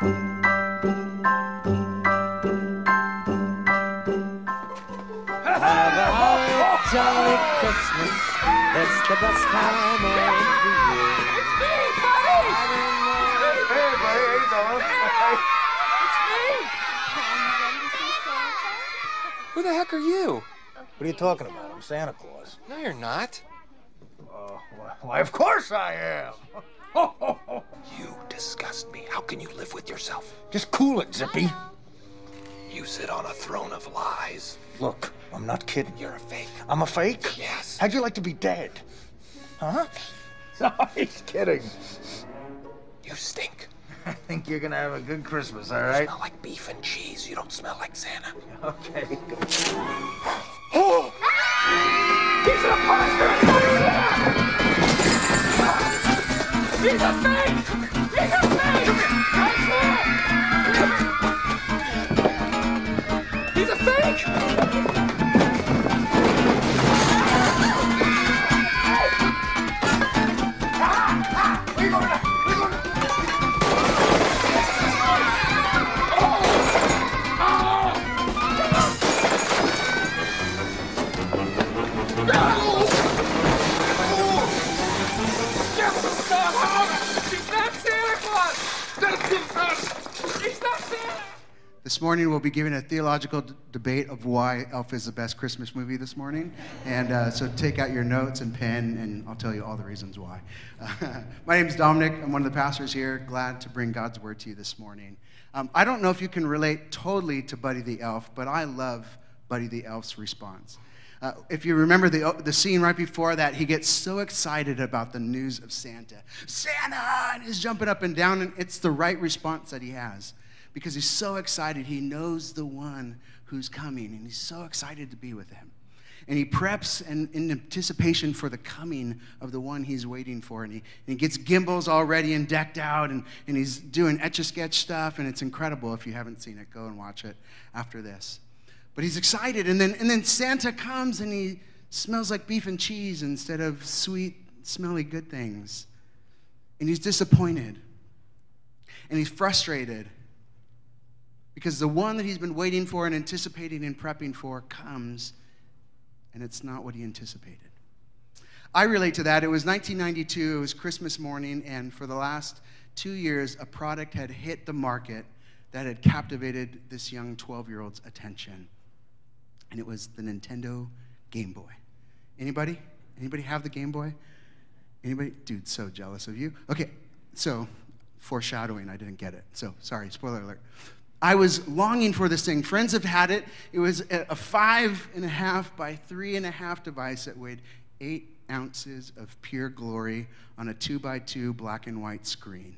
Have a holly jolly Christmas. It's the best time of the year. It's me, buddy! Hey, buddy, how you doing? It's me! Who the heck are you? What are you talking about? I'm Santa Claus. No, you're not. Uh, why, of course I am. You disgust me. How can you live with yourself? Just cool it, Zippy. You sit on a throne of lies. Look, I'm not kidding. You're a fake. I'm a fake? Yes. How'd you like to be dead? Huh? No, he's kidding. You stink. I think you're gonna have a good Christmas, all right? You smell like beef and cheese. You don't smell like Santa. Okay. Oh! He's a monster! He's a fake! 何? Morning, we'll be giving a theological debate of why Elf is the best Christmas movie this morning. And uh, so take out your notes and pen, and I'll tell you all the reasons why. Uh, my name is Dominic. I'm one of the pastors here. Glad to bring God's word to you this morning. Um, I don't know if you can relate totally to Buddy the Elf, but I love Buddy the Elf's response. Uh, if you remember the, the scene right before that, he gets so excited about the news of Santa. Santa! And he's jumping up and down, and it's the right response that he has because he's so excited. He knows the one who's coming, and he's so excited to be with him. And he preps in, in anticipation for the coming of the one he's waiting for. And he, and he gets gimbals all ready and decked out, and, and he's doing etch a sketch stuff, and it's incredible. If you haven't seen it, go and watch it after this. But he's excited, and then, and then Santa comes and he smells like beef and cheese instead of sweet, smelly good things. And he's disappointed. And he's frustrated because the one that he's been waiting for and anticipating and prepping for comes, and it's not what he anticipated. I relate to that. It was 1992, it was Christmas morning, and for the last two years, a product had hit the market that had captivated this young 12 year old's attention. And it was the Nintendo Game Boy. Anybody? Anybody have the Game Boy? Anybody? Dude, so jealous of you. Okay, so foreshadowing, I didn't get it. So sorry, spoiler alert. I was longing for this thing. Friends have had it. It was a five and a half by three and a half device that weighed eight ounces of pure glory on a two by two black and white screen.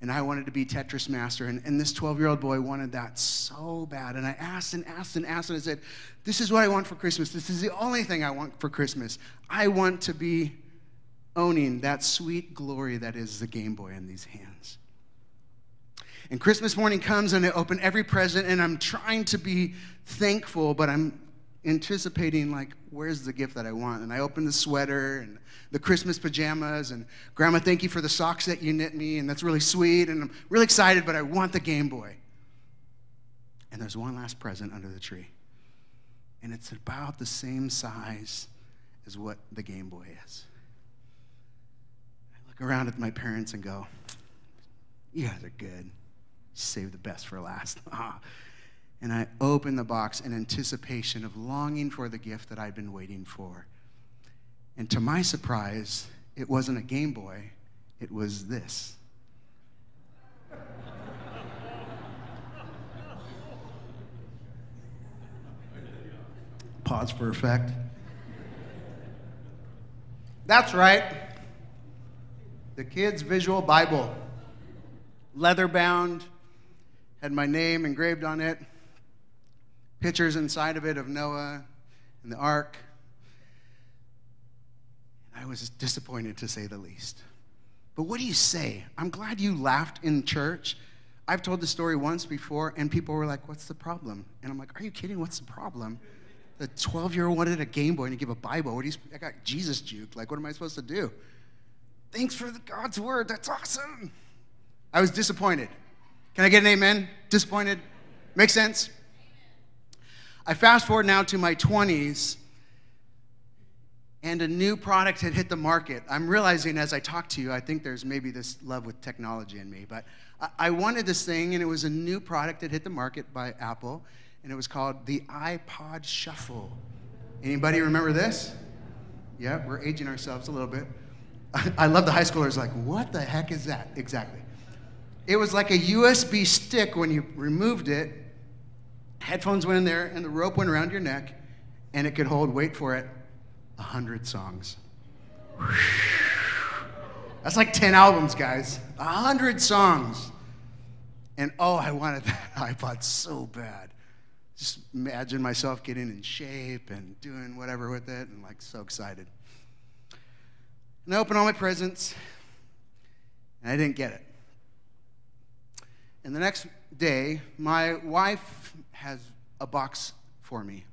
And I wanted to be Tetris master. And, and this 12 year old boy wanted that so bad. And I asked and asked and asked. And I said, This is what I want for Christmas. This is the only thing I want for Christmas. I want to be owning that sweet glory that is the Game Boy in these hands. And Christmas morning comes and I open every present and I'm trying to be thankful, but I'm anticipating like, where's the gift that I want? And I open the sweater and the Christmas pajamas and Grandma, thank you for the socks that you knit me, and that's really sweet. And I'm really excited, but I want the Game Boy. And there's one last present under the tree. And it's about the same size as what the Game Boy is. I look around at my parents and go, You guys are good. Save the best for last. Ah. and I open the box in anticipation of longing for the gift that I'd been waiting for. And to my surprise, it wasn't a Game Boy, it was this. Pause for effect. That's right. The kids' visual Bible. Leather bound, had my name engraved on it, pictures inside of it of Noah and the ark. I was disappointed to say the least. But what do you say? I'm glad you laughed in church. I've told the story once before, and people were like, What's the problem? And I'm like, Are you kidding? What's the problem? The 12 year old wanted a Game Boy and to give a Bible. What do you, I got Jesus juked. Like, what am I supposed to do? Thanks for the God's word. That's awesome. I was disappointed. Can I get an amen? Disappointed? Makes sense? I fast forward now to my 20s, and a new product had hit the market. I'm realizing as I talk to you, I think there's maybe this love with technology in me, but I- I wanted this thing, and it was a new product that hit the market by Apple, and it was called the iPod Shuffle. Anybody remember this? Yeah, we're aging ourselves a little bit. I love the high schoolers, like, what the heck is that? Exactly. It was like a USB stick when you removed it. Headphones went in there, and the rope went around your neck, and it could hold, wait for it, 100 songs. That's like 10 albums, guys. 100 songs. And oh, I wanted that iPod so bad. Just imagine myself getting in shape and doing whatever with it, and like so excited. And I opened all my presents, and I didn't get it. And the next day, my wife has a box for me.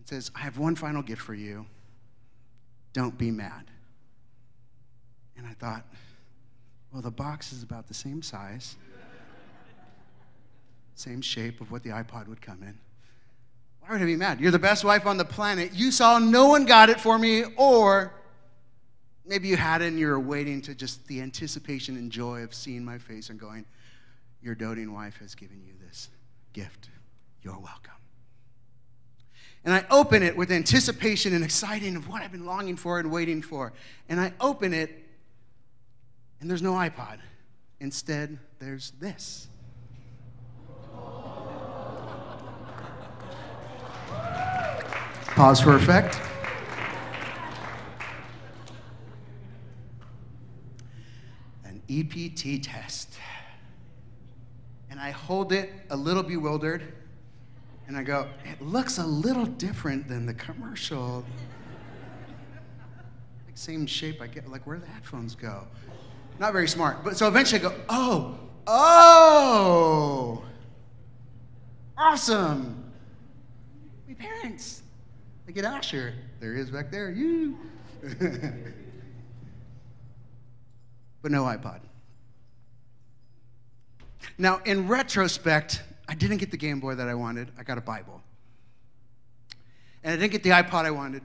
It says, I have one final gift for you. Don't be mad. And I thought, well, the box is about the same size, same shape of what the iPod would come in. Why would I be mad? You're the best wife on the planet. You saw no one got it for me, or maybe you had it and you were waiting to just the anticipation and joy of seeing my face and going, Your doting wife has given you this gift. You're welcome. And I open it with anticipation and exciting of what I've been longing for and waiting for. And I open it, and there's no iPod. Instead, there's this. Pause for effect. An EPT test. And I hold it a little bewildered, and I go, it looks a little different than the commercial. like same shape, I get, like where the headphones go. Not very smart. But so eventually I go, oh, oh, awesome. My parents. I get Asher. There he is back there. You. but no iPod. Now, in retrospect, I didn't get the Game Boy that I wanted. I got a Bible. And I didn't get the iPod I wanted,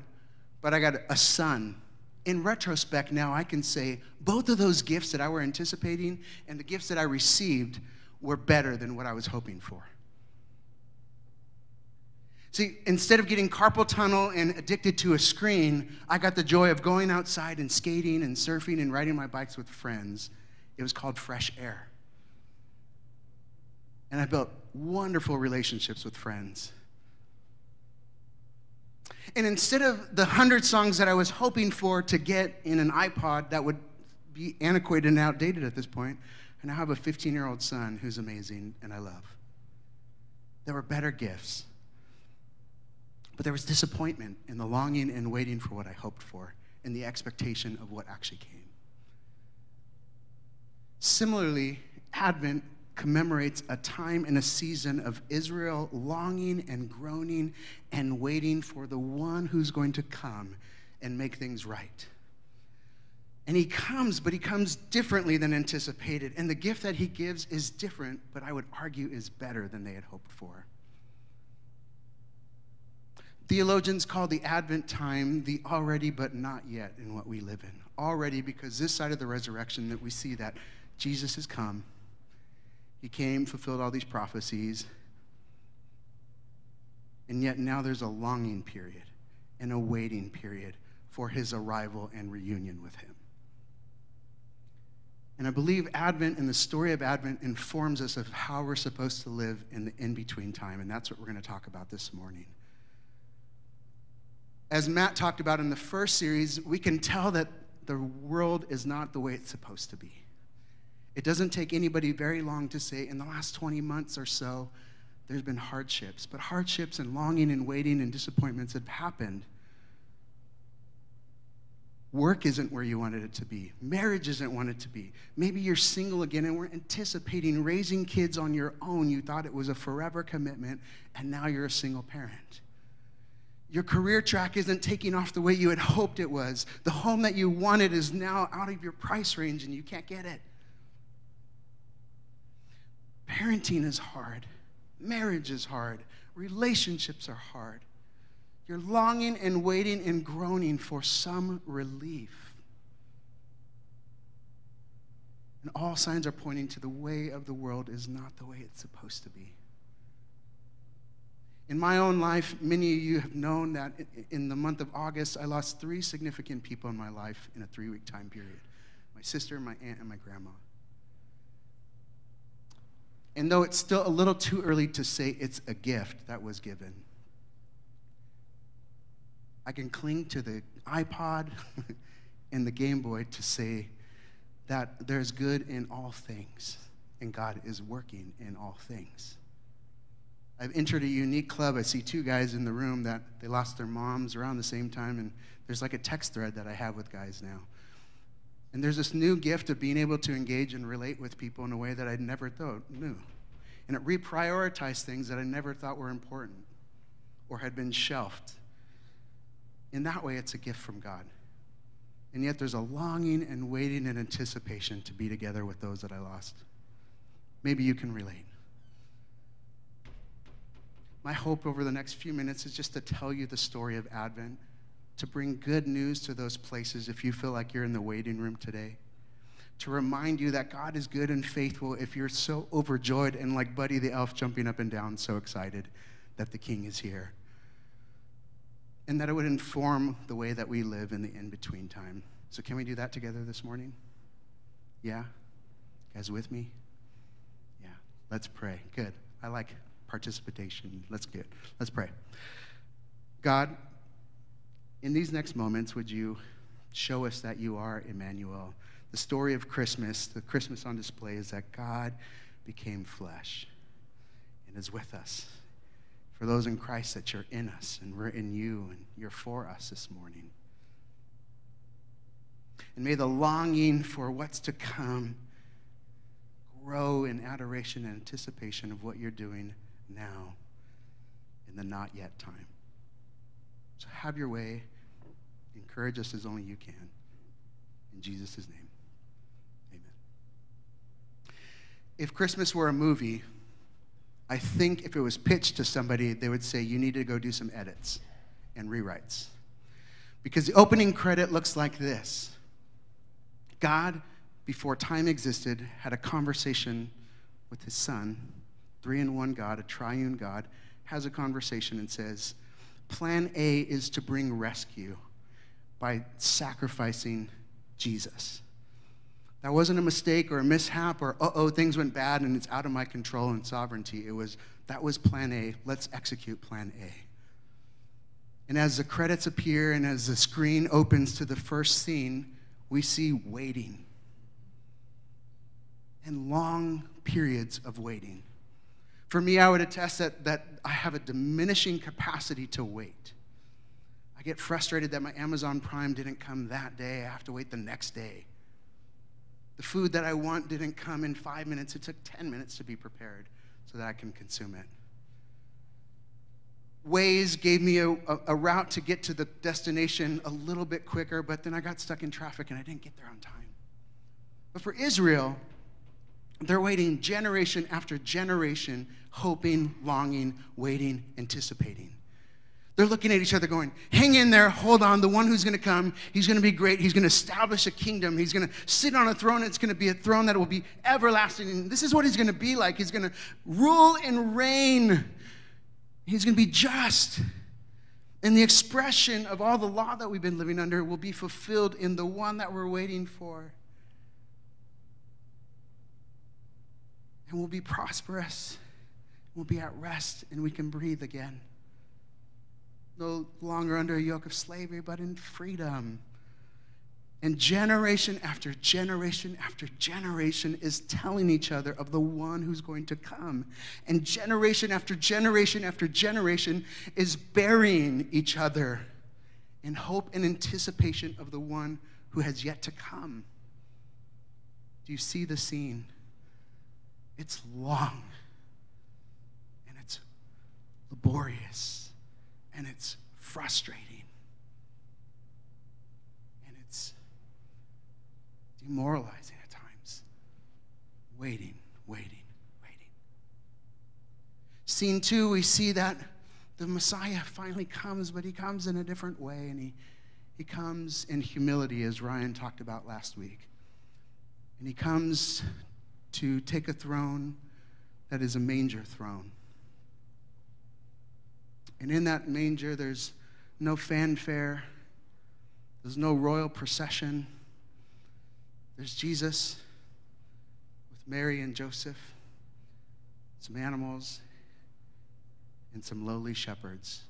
but I got a son. In retrospect, now I can say both of those gifts that I were anticipating and the gifts that I received were better than what I was hoping for. See, instead of getting carpal tunnel and addicted to a screen, I got the joy of going outside and skating and surfing and riding my bikes with friends. It was called fresh air. And I built wonderful relationships with friends. And instead of the hundred songs that I was hoping for to get in an iPod that would be antiquated and outdated at this point, I now have a 15 year old son who's amazing and I love. There were better gifts. But there was disappointment in the longing and waiting for what I hoped for and the expectation of what actually came. Similarly, Advent commemorates a time and a season of Israel longing and groaning and waiting for the one who's going to come and make things right. And he comes, but he comes differently than anticipated. And the gift that he gives is different, but I would argue is better than they had hoped for. Theologians call the Advent time the already but not yet in what we live in. Already because this side of the resurrection that we see that Jesus has come. He came, fulfilled all these prophecies. And yet now there's a longing period and a waiting period for his arrival and reunion with him. And I believe Advent and the story of Advent informs us of how we're supposed to live in the in between time. And that's what we're going to talk about this morning as Matt talked about in the first series, we can tell that the world is not the way it's supposed to be. It doesn't take anybody very long to say, in the last 20 months or so, there's been hardships. But hardships and longing and waiting and disappointments have happened. Work isn't where you wanted it to be. Marriage isn't wanted to be. Maybe you're single again and we're anticipating raising kids on your own. You thought it was a forever commitment, and now you're a single parent. Your career track isn't taking off the way you had hoped it was. The home that you wanted is now out of your price range and you can't get it. Parenting is hard, marriage is hard, relationships are hard. You're longing and waiting and groaning for some relief. And all signs are pointing to the way of the world is not the way it's supposed to be. In my own life, many of you have known that in the month of August, I lost three significant people in my life in a three week time period my sister, my aunt, and my grandma. And though it's still a little too early to say it's a gift that was given, I can cling to the iPod and the Game Boy to say that there's good in all things and God is working in all things. I've entered a unique club. I see two guys in the room that they lost their moms around the same time, and there's like a text thread that I have with guys now. And there's this new gift of being able to engage and relate with people in a way that I'd never thought knew. And it reprioritized things that I never thought were important or had been shelved. In that way, it's a gift from God. And yet, there's a longing and waiting and anticipation to be together with those that I lost. Maybe you can relate. My hope over the next few minutes is just to tell you the story of Advent, to bring good news to those places if you feel like you're in the waiting room today, to remind you that God is good and faithful if you're so overjoyed and like Buddy the Elf jumping up and down, so excited that the King is here. And that it would inform the way that we live in the in between time. So, can we do that together this morning? Yeah? You guys with me? Yeah. Let's pray. Good. I like participation. Let's get. Let's pray. God, in these next moments, would you show us that you are Emmanuel? The story of Christmas, the Christmas on display, is that God became flesh and is with us. For those in Christ, that you're in us and we're in you and you're for us this morning. And may the longing for what's to come grow in adoration and anticipation of what you're doing now in the not yet time. So have your way. Encourage us as only you can. In Jesus' name, amen. If Christmas were a movie, I think if it was pitched to somebody, they would say, You need to go do some edits and rewrites. Because the opening credit looks like this God, before time existed, had a conversation with his son three in one God, a triune God, has a conversation and says, Plan A is to bring rescue by sacrificing Jesus. That wasn't a mistake or a mishap or, uh oh, things went bad and it's out of my control and sovereignty. It was, that was plan A. Let's execute plan A. And as the credits appear and as the screen opens to the first scene, we see waiting and long periods of waiting. For me, I would attest that, that I have a diminishing capacity to wait. I get frustrated that my Amazon Prime didn't come that day. I have to wait the next day. The food that I want didn't come in five minutes. It took 10 minutes to be prepared so that I can consume it. Waze gave me a, a, a, route to get to the destination a little bit quicker, but then I got stuck in traffic and I didn't get there on time. But for Israel, they're waiting generation after generation, hoping, longing, waiting, anticipating. They're looking at each other going, hang in there, hold on. The one who's going to come, he's going to be great. He's going to establish a kingdom. He's going to sit on a throne. It's going to be a throne that will be everlasting. And this is what he's going to be like. He's going to rule and reign. He's going to be just. And the expression of all the law that we've been living under will be fulfilled in the one that we're waiting for. and we'll be prosperous. We'll be at rest and we can breathe again. No longer under a yoke of slavery, but in freedom. And generation after generation after generation is telling each other of the one who's going to come. And generation after generation after generation is burying each other in hope and anticipation of the one who has yet to come. Do you see the scene? It's long and it's laborious and it's frustrating and it's demoralizing at times. Waiting, waiting, waiting, Scene two, we see that the Messiah finally comes, but he comes in a different way, and he, he comes in humility, as Ryan talked about last week. And he comes to take a throne that is a manger throne. And in that manger, there's no fanfare, there's no royal procession. There's Jesus with Mary and Joseph, some animals, and some lowly shepherds.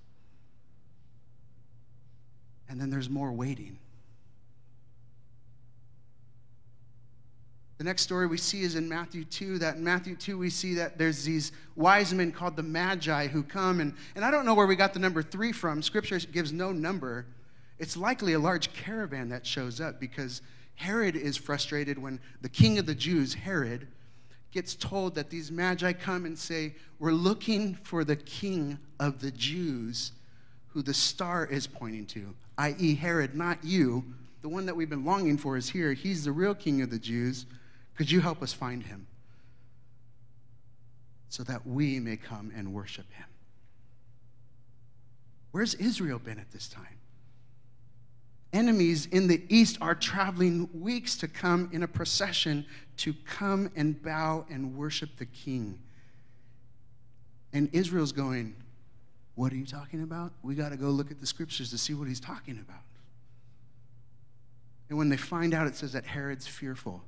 And then there's more waiting. The next story we see is in Matthew 2. That in Matthew 2, we see that there's these wise men called the Magi who come. And, and I don't know where we got the number three from. Scripture gives no number. It's likely a large caravan that shows up because Herod is frustrated when the king of the Jews, Herod, gets told that these magi come and say, We're looking for the king of the Jews who the star is pointing to, i.e., Herod, not you. The one that we've been longing for is here. He's the real king of the Jews. Could you help us find him? So that we may come and worship him. Where's Israel been at this time? enemies in the east are traveling weeks to come in a procession to come and bow and worship the king. And Israel's going, What are you talking about? We got to go look at the scriptures to see what he's talking about. And when they find out, it says that Herod's fearful.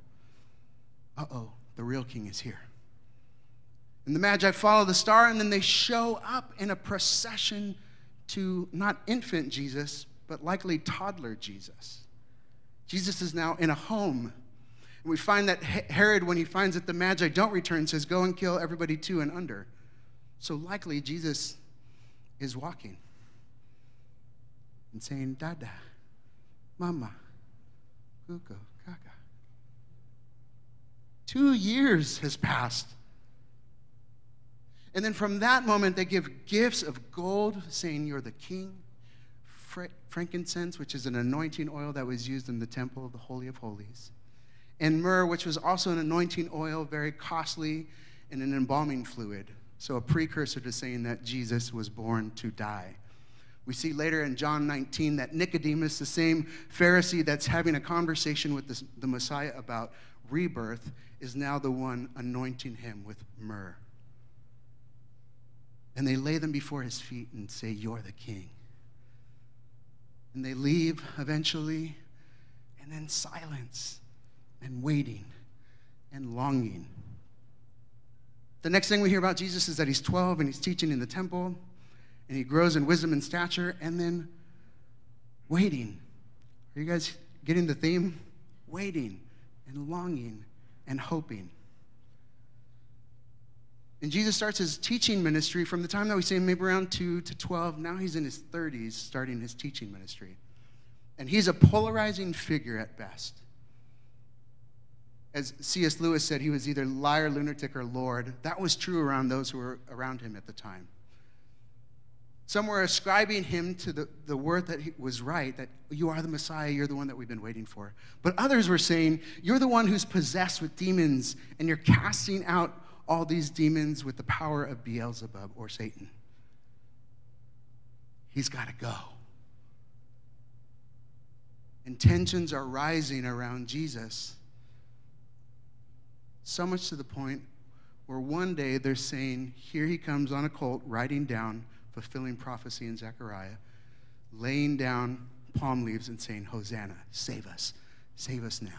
Uh oh, the real king is here. And the Magi follow the star, and then they show up in a procession to not infant Jesus, but likely toddler Jesus. Jesus is now in a home. And we find that Herod, when he finds that the Magi don't return, says, Go and kill everybody two and under. So likely Jesus is walking and saying, Dada, Mama, Kaka. Two years has passed. And then from that moment, they give gifts of gold, saying, You're the king frankincense, which is an anointing oil that was used in the temple of the Holy of Holies, and myrrh, which was also an anointing oil, very costly, and an embalming fluid. So, a precursor to saying that Jesus was born to die. We see later in John 19 that Nicodemus, the same Pharisee that's having a conversation with the, the Messiah about rebirth, is now the one anointing him with myrrh. And they lay them before his feet and say, You're the king and they leave eventually, and then silence and waiting and longing. The next thing we hear about Jesus is that he's 12 and he's teaching in the temple and he grows in wisdom and stature and then waiting. Are you guys getting the theme? Waiting and longing and hoping. And Jesus starts his teaching ministry from the time that we see him, maybe around 2 to 12. Now he's in his 30s, starting his teaching ministry. And he's a polarizing figure at best. As C.S. Lewis said, he was either liar, lunatic, or Lord. That was true around those who were around him at the time. Some were ascribing him to the, the word that he was right, that you are the Messiah, you're the one that we've been waiting for. But others were saying, you're the one who's possessed with demons, and you're casting out all these demons with the power of Beelzebub or Satan. He's got to go. And tensions are rising around Jesus. So much to the point where one day they're saying, Here he comes on a colt, riding down, fulfilling prophecy in Zechariah, laying down palm leaves and saying, Hosanna, save us, save us now.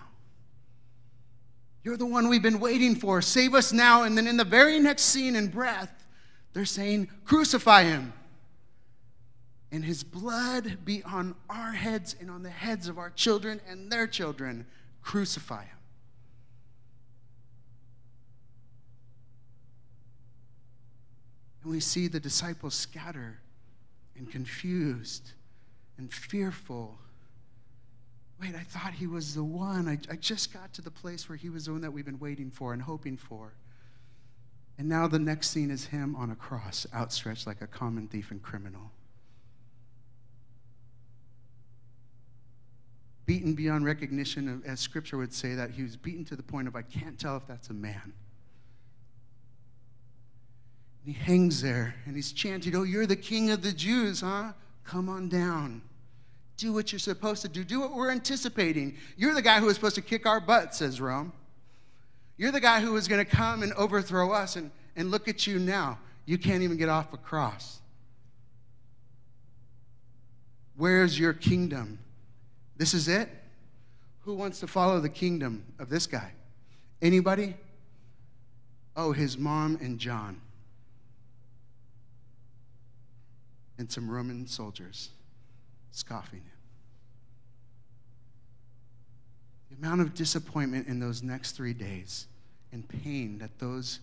You're the one we've been waiting for. Save us now. And then in the very next scene in breath, they're saying, Crucify him. And his blood be on our heads and on the heads of our children and their children. Crucify him. And we see the disciples scatter and confused and fearful wait, I thought he was the one. I, I just got to the place where he was the one that we've been waiting for and hoping for. And now the next scene is him on a cross, outstretched like a common thief and criminal. Beaten beyond recognition, as scripture would say, that he was beaten to the point of, I can't tell if that's a man. And he hangs there and he's chanting, Oh, you're the king of the Jews, huh? Come on down. Do what you're supposed to do. Do what we're anticipating. You're the guy who was supposed to kick our butt, says Rome. You're the guy who was going to come and overthrow us, and, and look at you now. You can't even get off a cross. Where's your kingdom? This is it? Who wants to follow the kingdom of this guy? Anybody? Oh, his mom and John. And some Roman soldiers scoffing him. The amount of disappointment in those next three days and pain that those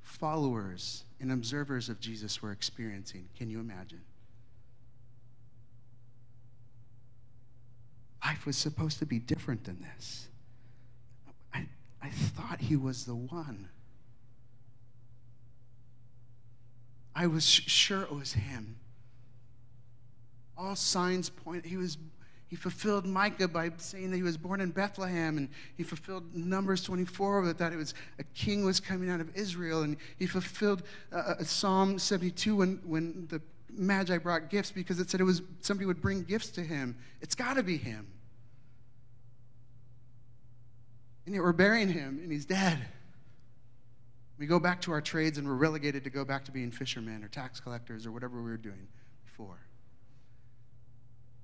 followers and observers of Jesus were experiencing. Can you imagine? Life was supposed to be different than this. I, I thought he was the one. I was sure it was him. All signs point, he was he fulfilled Micah by saying that he was born in Bethlehem, and he fulfilled Numbers 24 with that it was a king was coming out of Israel, and he fulfilled uh, uh Psalm 72 when, when the Magi brought gifts because it said it was somebody would bring gifts to him. It's got to be him. And yet we're burying him, and he's dead. We go back to our trades, and we're relegated to go back to being fishermen or tax collectors or whatever we were doing before.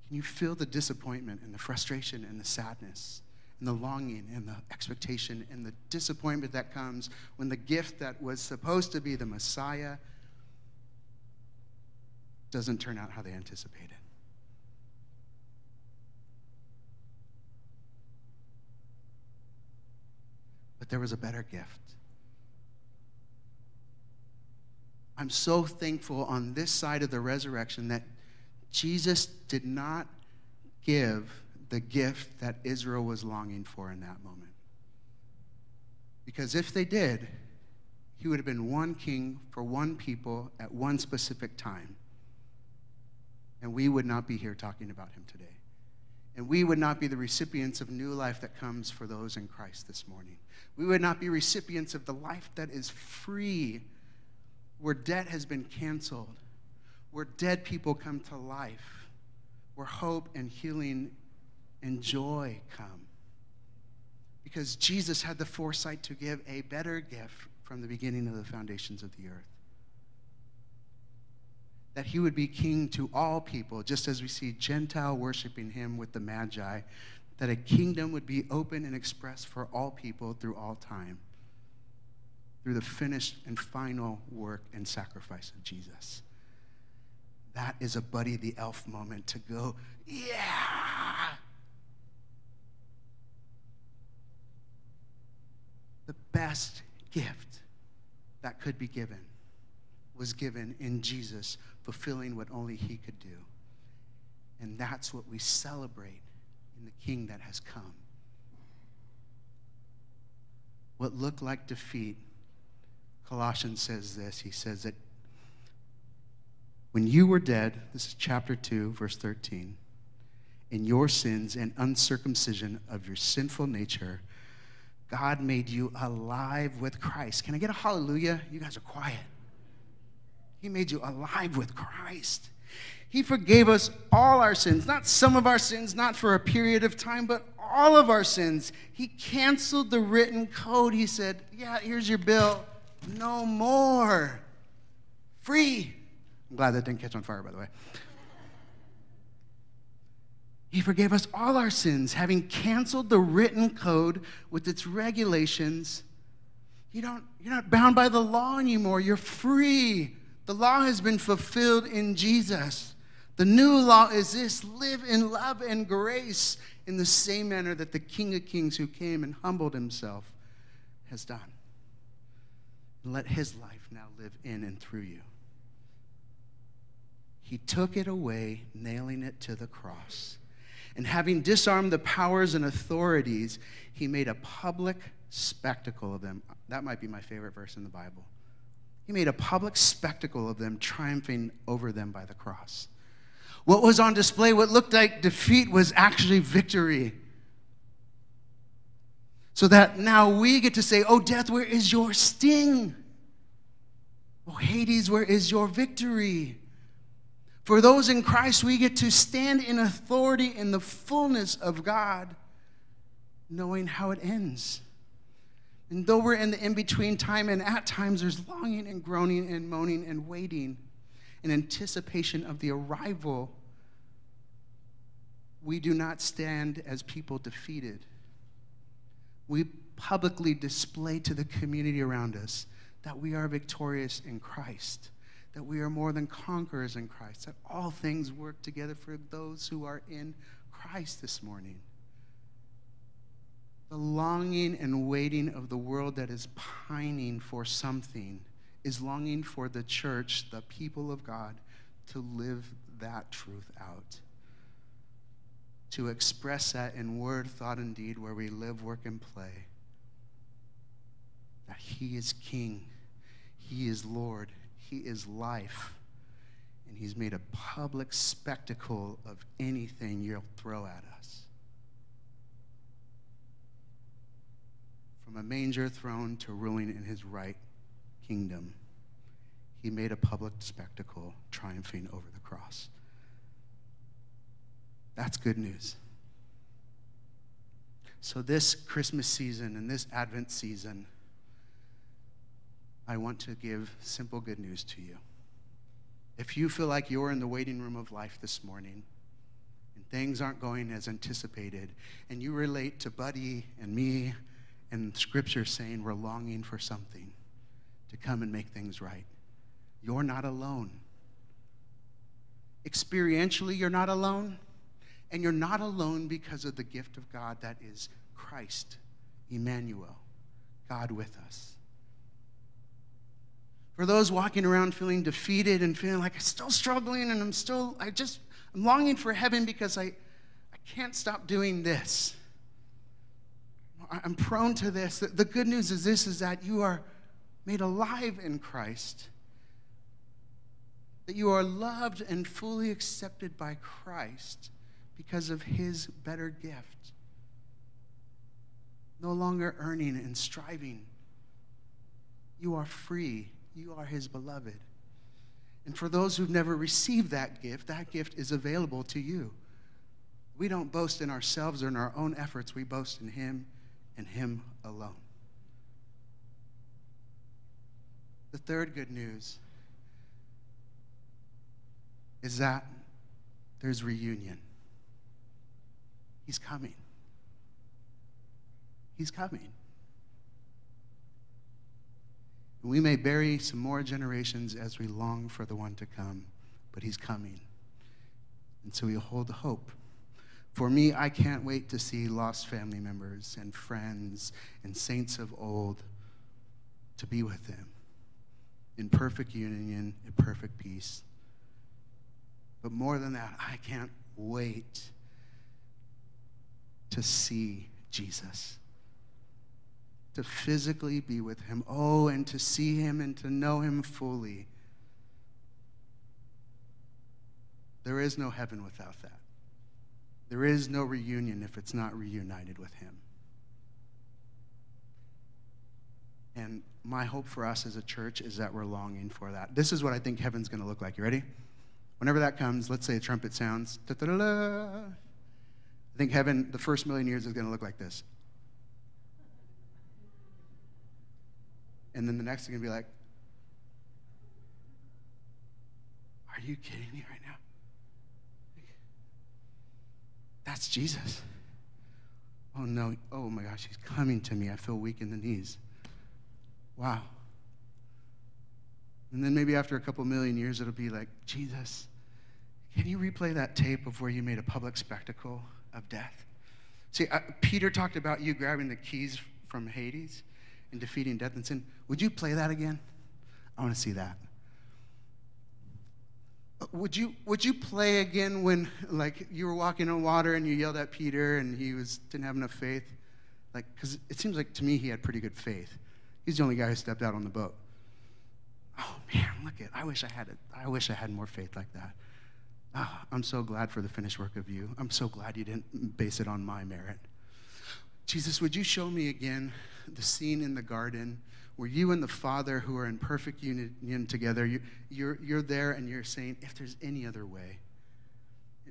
Can you feel the disappointment and the frustration and the sadness and the longing and the expectation and the disappointment that comes when the gift that was supposed to be the Messiah doesn't turn out how they anticipated? But there was a better gift. I'm so thankful on this side of the resurrection that Jesus did not give the gift that Israel was longing for in that moment. Because if they did, he would have been one king for one people at one specific time. And we would not be here talking about him today. And we would not be the recipients of new life that comes for those in Christ this morning. We would not be recipients of the life that is free, where debt has been canceled, where dead people come to life, where hope and healing and joy come. Because Jesus had the foresight to give a better gift from the beginning of the foundations of the earth. That he would be king to all people, just as we see Gentile worshiping him with the Magi, that a kingdom would be open and expressed for all people through all time, through the finished and final work and sacrifice of Jesus. That is a Buddy the Elf moment to go, yeah. The best gift that could be given was given in Jesus, fulfilling what only He could do. And that's what we celebrate in the King that has come. What looked like defeat, Colossians says this. He says that when you were dead, this is chapter 2, verse 13, in your sins and uncircumcision of your sinful nature, God made you alive with Christ. Can I get a hallelujah? You guys are quiet. He made you alive with Christ. He forgave us all our sins, not some of our sins, not for a period of time, but all of our sins. He canceled the written code. He said, Yeah, here's your bill. No more. Free. I'm glad that didn't catch on fire, by the way. He forgave us all our sins, having canceled the written code with its regulations. You don't, you're not bound by the law anymore. You're free. The law has been fulfilled in Jesus. The new law is this live in love and grace in the same manner that the King of Kings who came and humbled himself has done. Let his life now live in and through you. He took it away, nailing it to the cross. And having disarmed the powers and authorities, he made a public spectacle of them. That might be my favorite verse in the Bible. He made a public spectacle of them, triumphing over them by the cross. What was on display, what looked like defeat, was actually victory. So that now we get to say, Oh, death, where is your sting? Oh, Hades, where is your victory? For those in Christ, we get to stand in authority in the fullness of God, knowing how it ends. And though we're in the in between time, and at times there's longing and groaning and moaning and waiting in anticipation of the arrival, we do not stand as people defeated. We publicly display to the community around us that we are victorious in Christ, that we are more than conquerors in Christ, that all things work together for those who are in Christ this morning the longing and waiting of the world that is pining for something is longing for the church, the people of God, to live that truth out. To express that in word, thought, and deed, where we live, work, and play. That He is King, He is Lord, He is life, and He's made a public spectacle of anything you'll throw at us. from a manger throne to ruling in his right kingdom. He made a public spectacle, triumphing over the cross. That's good news. So, this Christmas season and this Advent season, I want to give simple good news to you. If you feel like you're in the waiting room of life this morning and things aren't going as anticipated, and you relate to Buddy and me and scripture saying we're longing for something to come and make things right. You're not alone. Experientially, you're not alone. And you're not alone because of the gift of God that is Christ, Emmanuel, God with us. For those walking around feeling defeated and feeling like I'm still struggling and I'm still, I just, I'm longing for heaven because I, I can't stop doing this. I'm prone to this. The good news is this is that you are made alive in Christ. That you are loved and fully accepted by Christ because of his better gift. No longer earning and striving. You are free. You are his beloved. And for those who've never received that gift, that gift is available to you. We don't boast in ourselves or in our own efforts, we boast in him and Him alone. The third good news is that there's reunion. He's coming. He's coming. We may bury some more generations as we long for the one to come, but he's coming. And so we hold hope. For me, I can't wait to see lost family members and friends and saints of old to be with them in perfect union, in perfect peace. But more than that, I can't wait to see Jesus, to physically be with him. Oh, and to see him and to know him fully. There is no heaven without that. There is no reunion if it's not reunited with Him. And my hope for us as a church is that we're longing for that. This is what I think heaven's going to look like. You ready? Whenever that comes, let's say a trumpet sounds. I think heaven, the first million years, is going to look like this. And then the next is going to be like, Are you kidding me right now? That's Jesus. Oh no, oh my gosh, he's coming to me. I feel weak in the knees. Wow. And then maybe after a couple million years, it'll be like, Jesus, can you replay that tape of where you made a public spectacle of death? See, uh, Peter talked about you grabbing the keys from Hades and defeating death and sin. Would you play that again? I want to see that. Uh, would you, would you play again when, like, you were walking on water and you yelled at Peter and he was, didn't have enough faith? Like, because it seems like to me he had pretty good faith. He's the only guy who stepped out on the boat. Oh, man, look at, I wish I had, it. I wish I had more faith like that. Oh, I'm so glad for the finished work of you. I'm so glad you didn't base it on my merit. Jesus, would you show me again the scene in the garden where you and the Father, who are in perfect union together, you, you're, you're there and you're saying, if there's any other way,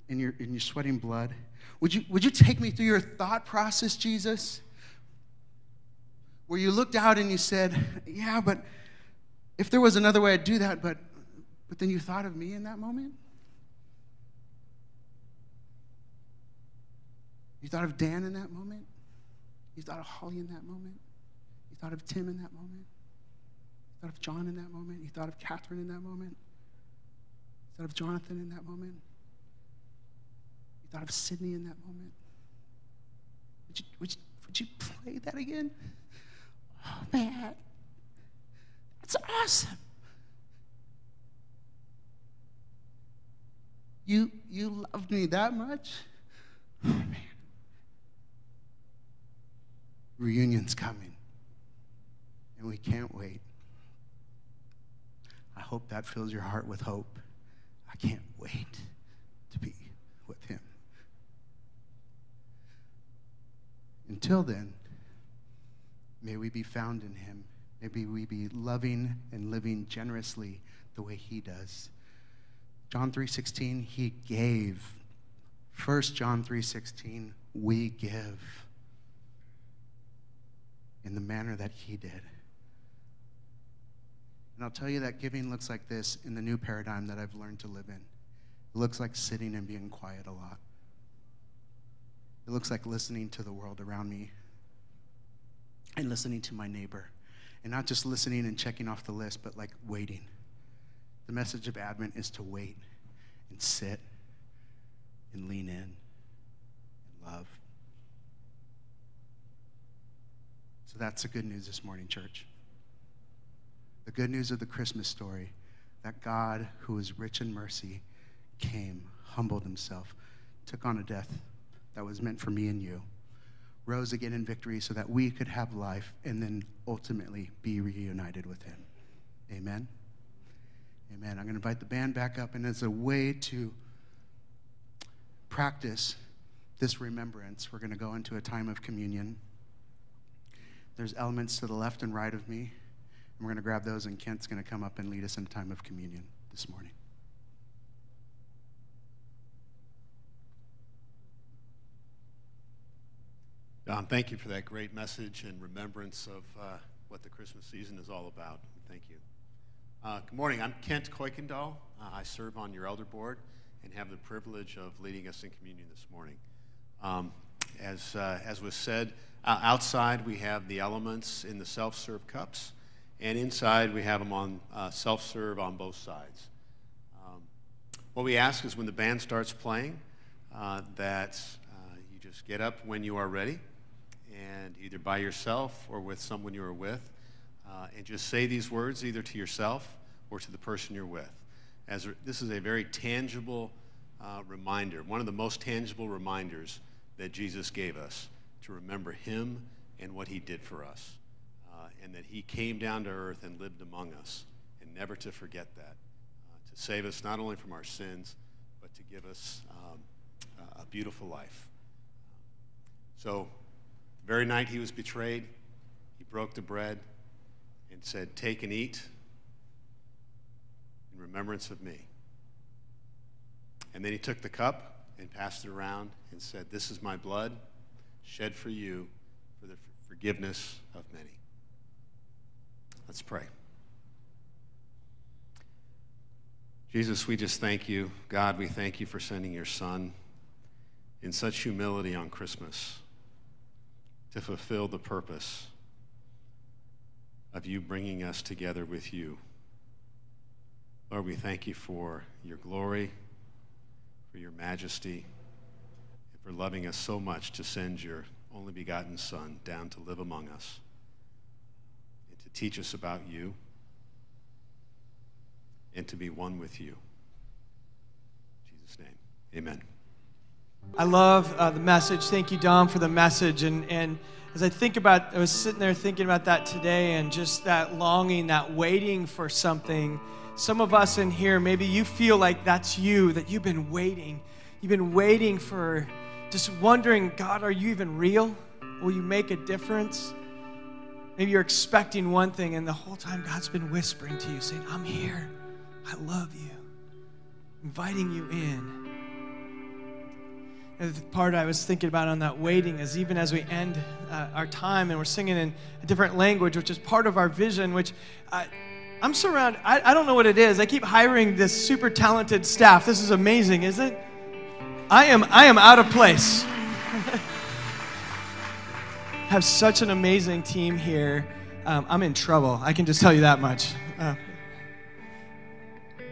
and you're, and you're sweating blood, would you, would you take me through your thought process, Jesus? Where you looked out and you said, yeah, but if there was another way, I'd do that, but, but then you thought of me in that moment? You thought of Dan in that moment? You thought of Holly in that moment? You thought of Tim in that moment? You thought of John in that moment? You thought of Catherine in that moment? You thought of Jonathan in that moment? You thought of Sydney in that moment? Would you, would you, would you play that again? Oh, man. That's awesome. You, you loved me that much? Oh, man. Reunion's coming, and we can't wait. I hope that fills your heart with hope. I can't wait to be with Him. Until then, may we be found in Him. Maybe we be loving and living generously the way He does. John 3:16, He gave. First John 3:16, we give in the manner that he did. And I'll tell you that giving looks like this in the new paradigm that I've learned to live in. It looks like sitting and being quiet a lot. It looks like listening to the world around me and listening to my neighbor. And not just listening and checking off the list, but like waiting. The message of Advent is to wait and sit and lean in and love. So that's the good news this morning, church. The good news of the Christmas story that God, who is rich in mercy, came, humbled himself, took on a death that was meant for me and you, rose again in victory so that we could have life and then ultimately be reunited with him. Amen. Amen. I'm going to invite the band back up, and as a way to practice this remembrance, we're going to go into a time of communion. There's elements to the left and right of me. And we're going to grab those, and Kent's going to come up and lead us in a time of communion this morning. Don, thank you for that great message and remembrance of uh, what the Christmas season is all about. Thank you. Uh, good morning. I'm Kent Kuykendall. Uh, I serve on your elder board and have the privilege of leading us in communion this morning. Um, as, uh, as was said, uh, outside, we have the elements in the self serve cups, and inside, we have them on uh, self serve on both sides. Um, what we ask is when the band starts playing, uh, that uh, you just get up when you are ready, and either by yourself or with someone you are with, uh, and just say these words either to yourself or to the person you're with. As this is a very tangible uh, reminder, one of the most tangible reminders that Jesus gave us to remember him and what he did for us, uh, and that he came down to earth and lived among us, and never to forget that, uh, to save us not only from our sins, but to give us um, a beautiful life. So, the very night he was betrayed, he broke the bread and said, Take and eat in remembrance of me. And then he took the cup and passed it around and said, This is my blood shed for you for the forgiveness of many. Let's pray. Jesus, we just thank you. God, we thank you for sending your Son in such humility on Christmas to fulfill the purpose of you bringing us together with you. Lord, we thank you for your glory, for your majesty and for loving us so much to send your only begotten Son down to live among us and to teach us about you and to be one with you. In Jesus' name, amen. I love uh, the message. Thank you, Dom, for the message. And, and as I think about, I was sitting there thinking about that today and just that longing, that waiting for something. Some of us in here, maybe you feel like that's you, that you've been waiting. You've been waiting for just wondering, God, are you even real? Will you make a difference? Maybe you're expecting one thing, and the whole time God's been whispering to you, saying, I'm here. I love you. Inviting you in. And the part I was thinking about on that waiting is even as we end uh, our time and we're singing in a different language, which is part of our vision, which uh, I'm surrounded, I, I don't know what it is. I keep hiring this super talented staff. This is amazing, isn't it? I am, I am out of place. have such an amazing team here. Um, I'm in trouble. I can just tell you that much. Uh,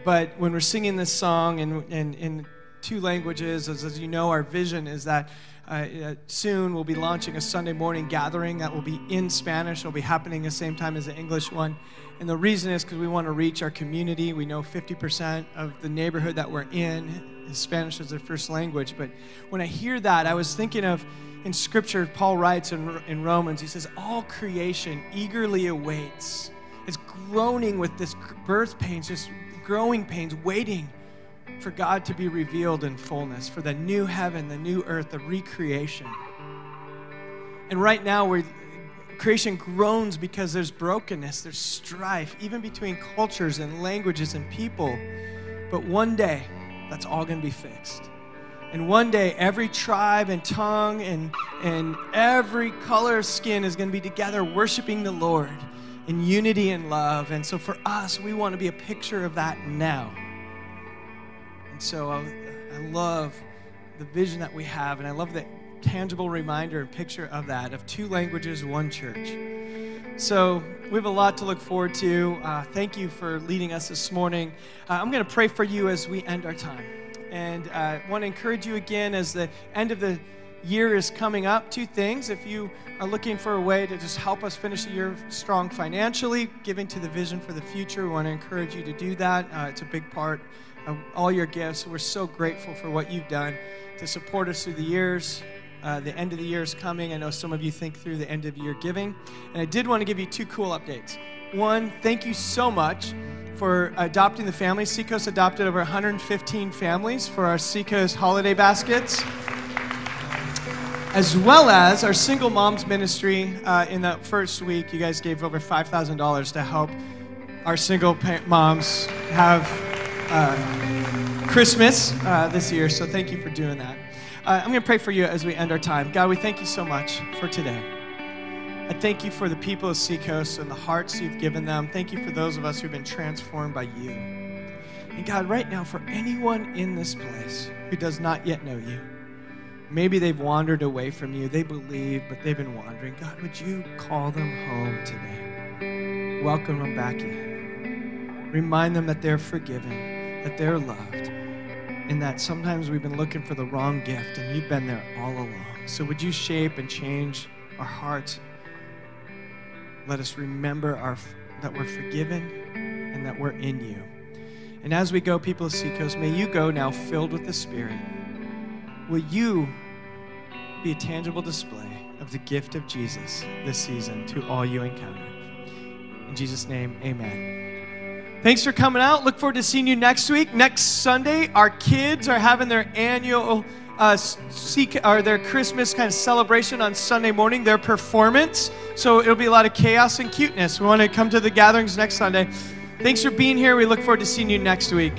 but when we're singing this song in, and, and two languages. As, as you know, our vision is that uh, uh, soon we'll be launching a Sunday morning gathering that will be in Spanish. It'll be happening the same time as the English one. And the reason is because we want to reach our community. We know 50% of the neighborhood that we're in is Spanish as their first language. But when I hear that, I was thinking of in Scripture, Paul writes in, in Romans, he says, All creation eagerly awaits. It's groaning with this birth pains, just growing pains, waiting for God to be revealed in fullness, for the new heaven, the new earth, the recreation. And right now, we're, creation groans because there's brokenness, there's strife, even between cultures and languages and people. But one day, that's all going to be fixed. And one day, every tribe and tongue and, and every color of skin is going to be together worshiping the Lord in unity and love. And so, for us, we want to be a picture of that now. And so I, I love the vision that we have, and I love the tangible reminder and picture of that of two languages, one church. So we have a lot to look forward to. Uh, thank you for leading us this morning. Uh, I'm going to pray for you as we end our time. And I uh, want to encourage you again as the end of the year is coming up. Two things. If you are looking for a way to just help us finish the year strong financially, giving to the vision for the future, we want to encourage you to do that. Uh, it's a big part of all your gifts. We're so grateful for what you've done to support us through the years. Uh, the end of the year is coming. I know some of you think through the end of year giving. And I did want to give you two cool updates. One, thank you so much for adopting the family. Seacoast adopted over 115 families for our Seacoast holiday baskets. As well as our single moms ministry uh, in that first week, you guys gave over $5,000 to help our single moms have uh, Christmas uh, this year, so thank you for doing that. Uh, I'm going to pray for you as we end our time. God, we thank you so much for today. I thank you for the people of Seacoast and the hearts you've given them. Thank you for those of us who've been transformed by you. And God, right now, for anyone in this place who does not yet know you, maybe they've wandered away from you, they believe, but they've been wandering. God, would you call them home today? Welcome them back in. Remind them that they're forgiven that they're loved, and that sometimes we've been looking for the wrong gift, and you've been there all along. So, would you shape and change our hearts? Let us remember our, that we're forgiven and that we're in you. And as we go, people of Seacoast, may you go now filled with the Spirit. Will you be a tangible display of the gift of Jesus this season to all you encounter? In Jesus' name, amen. Thanks for coming out. Look forward to seeing you next week. Next Sunday, our kids are having their annual uh, seek or their Christmas kind of celebration on Sunday morning, their performance. So it'll be a lot of chaos and cuteness. We want to come to the gatherings next Sunday. Thanks for being here. We look forward to seeing you next week.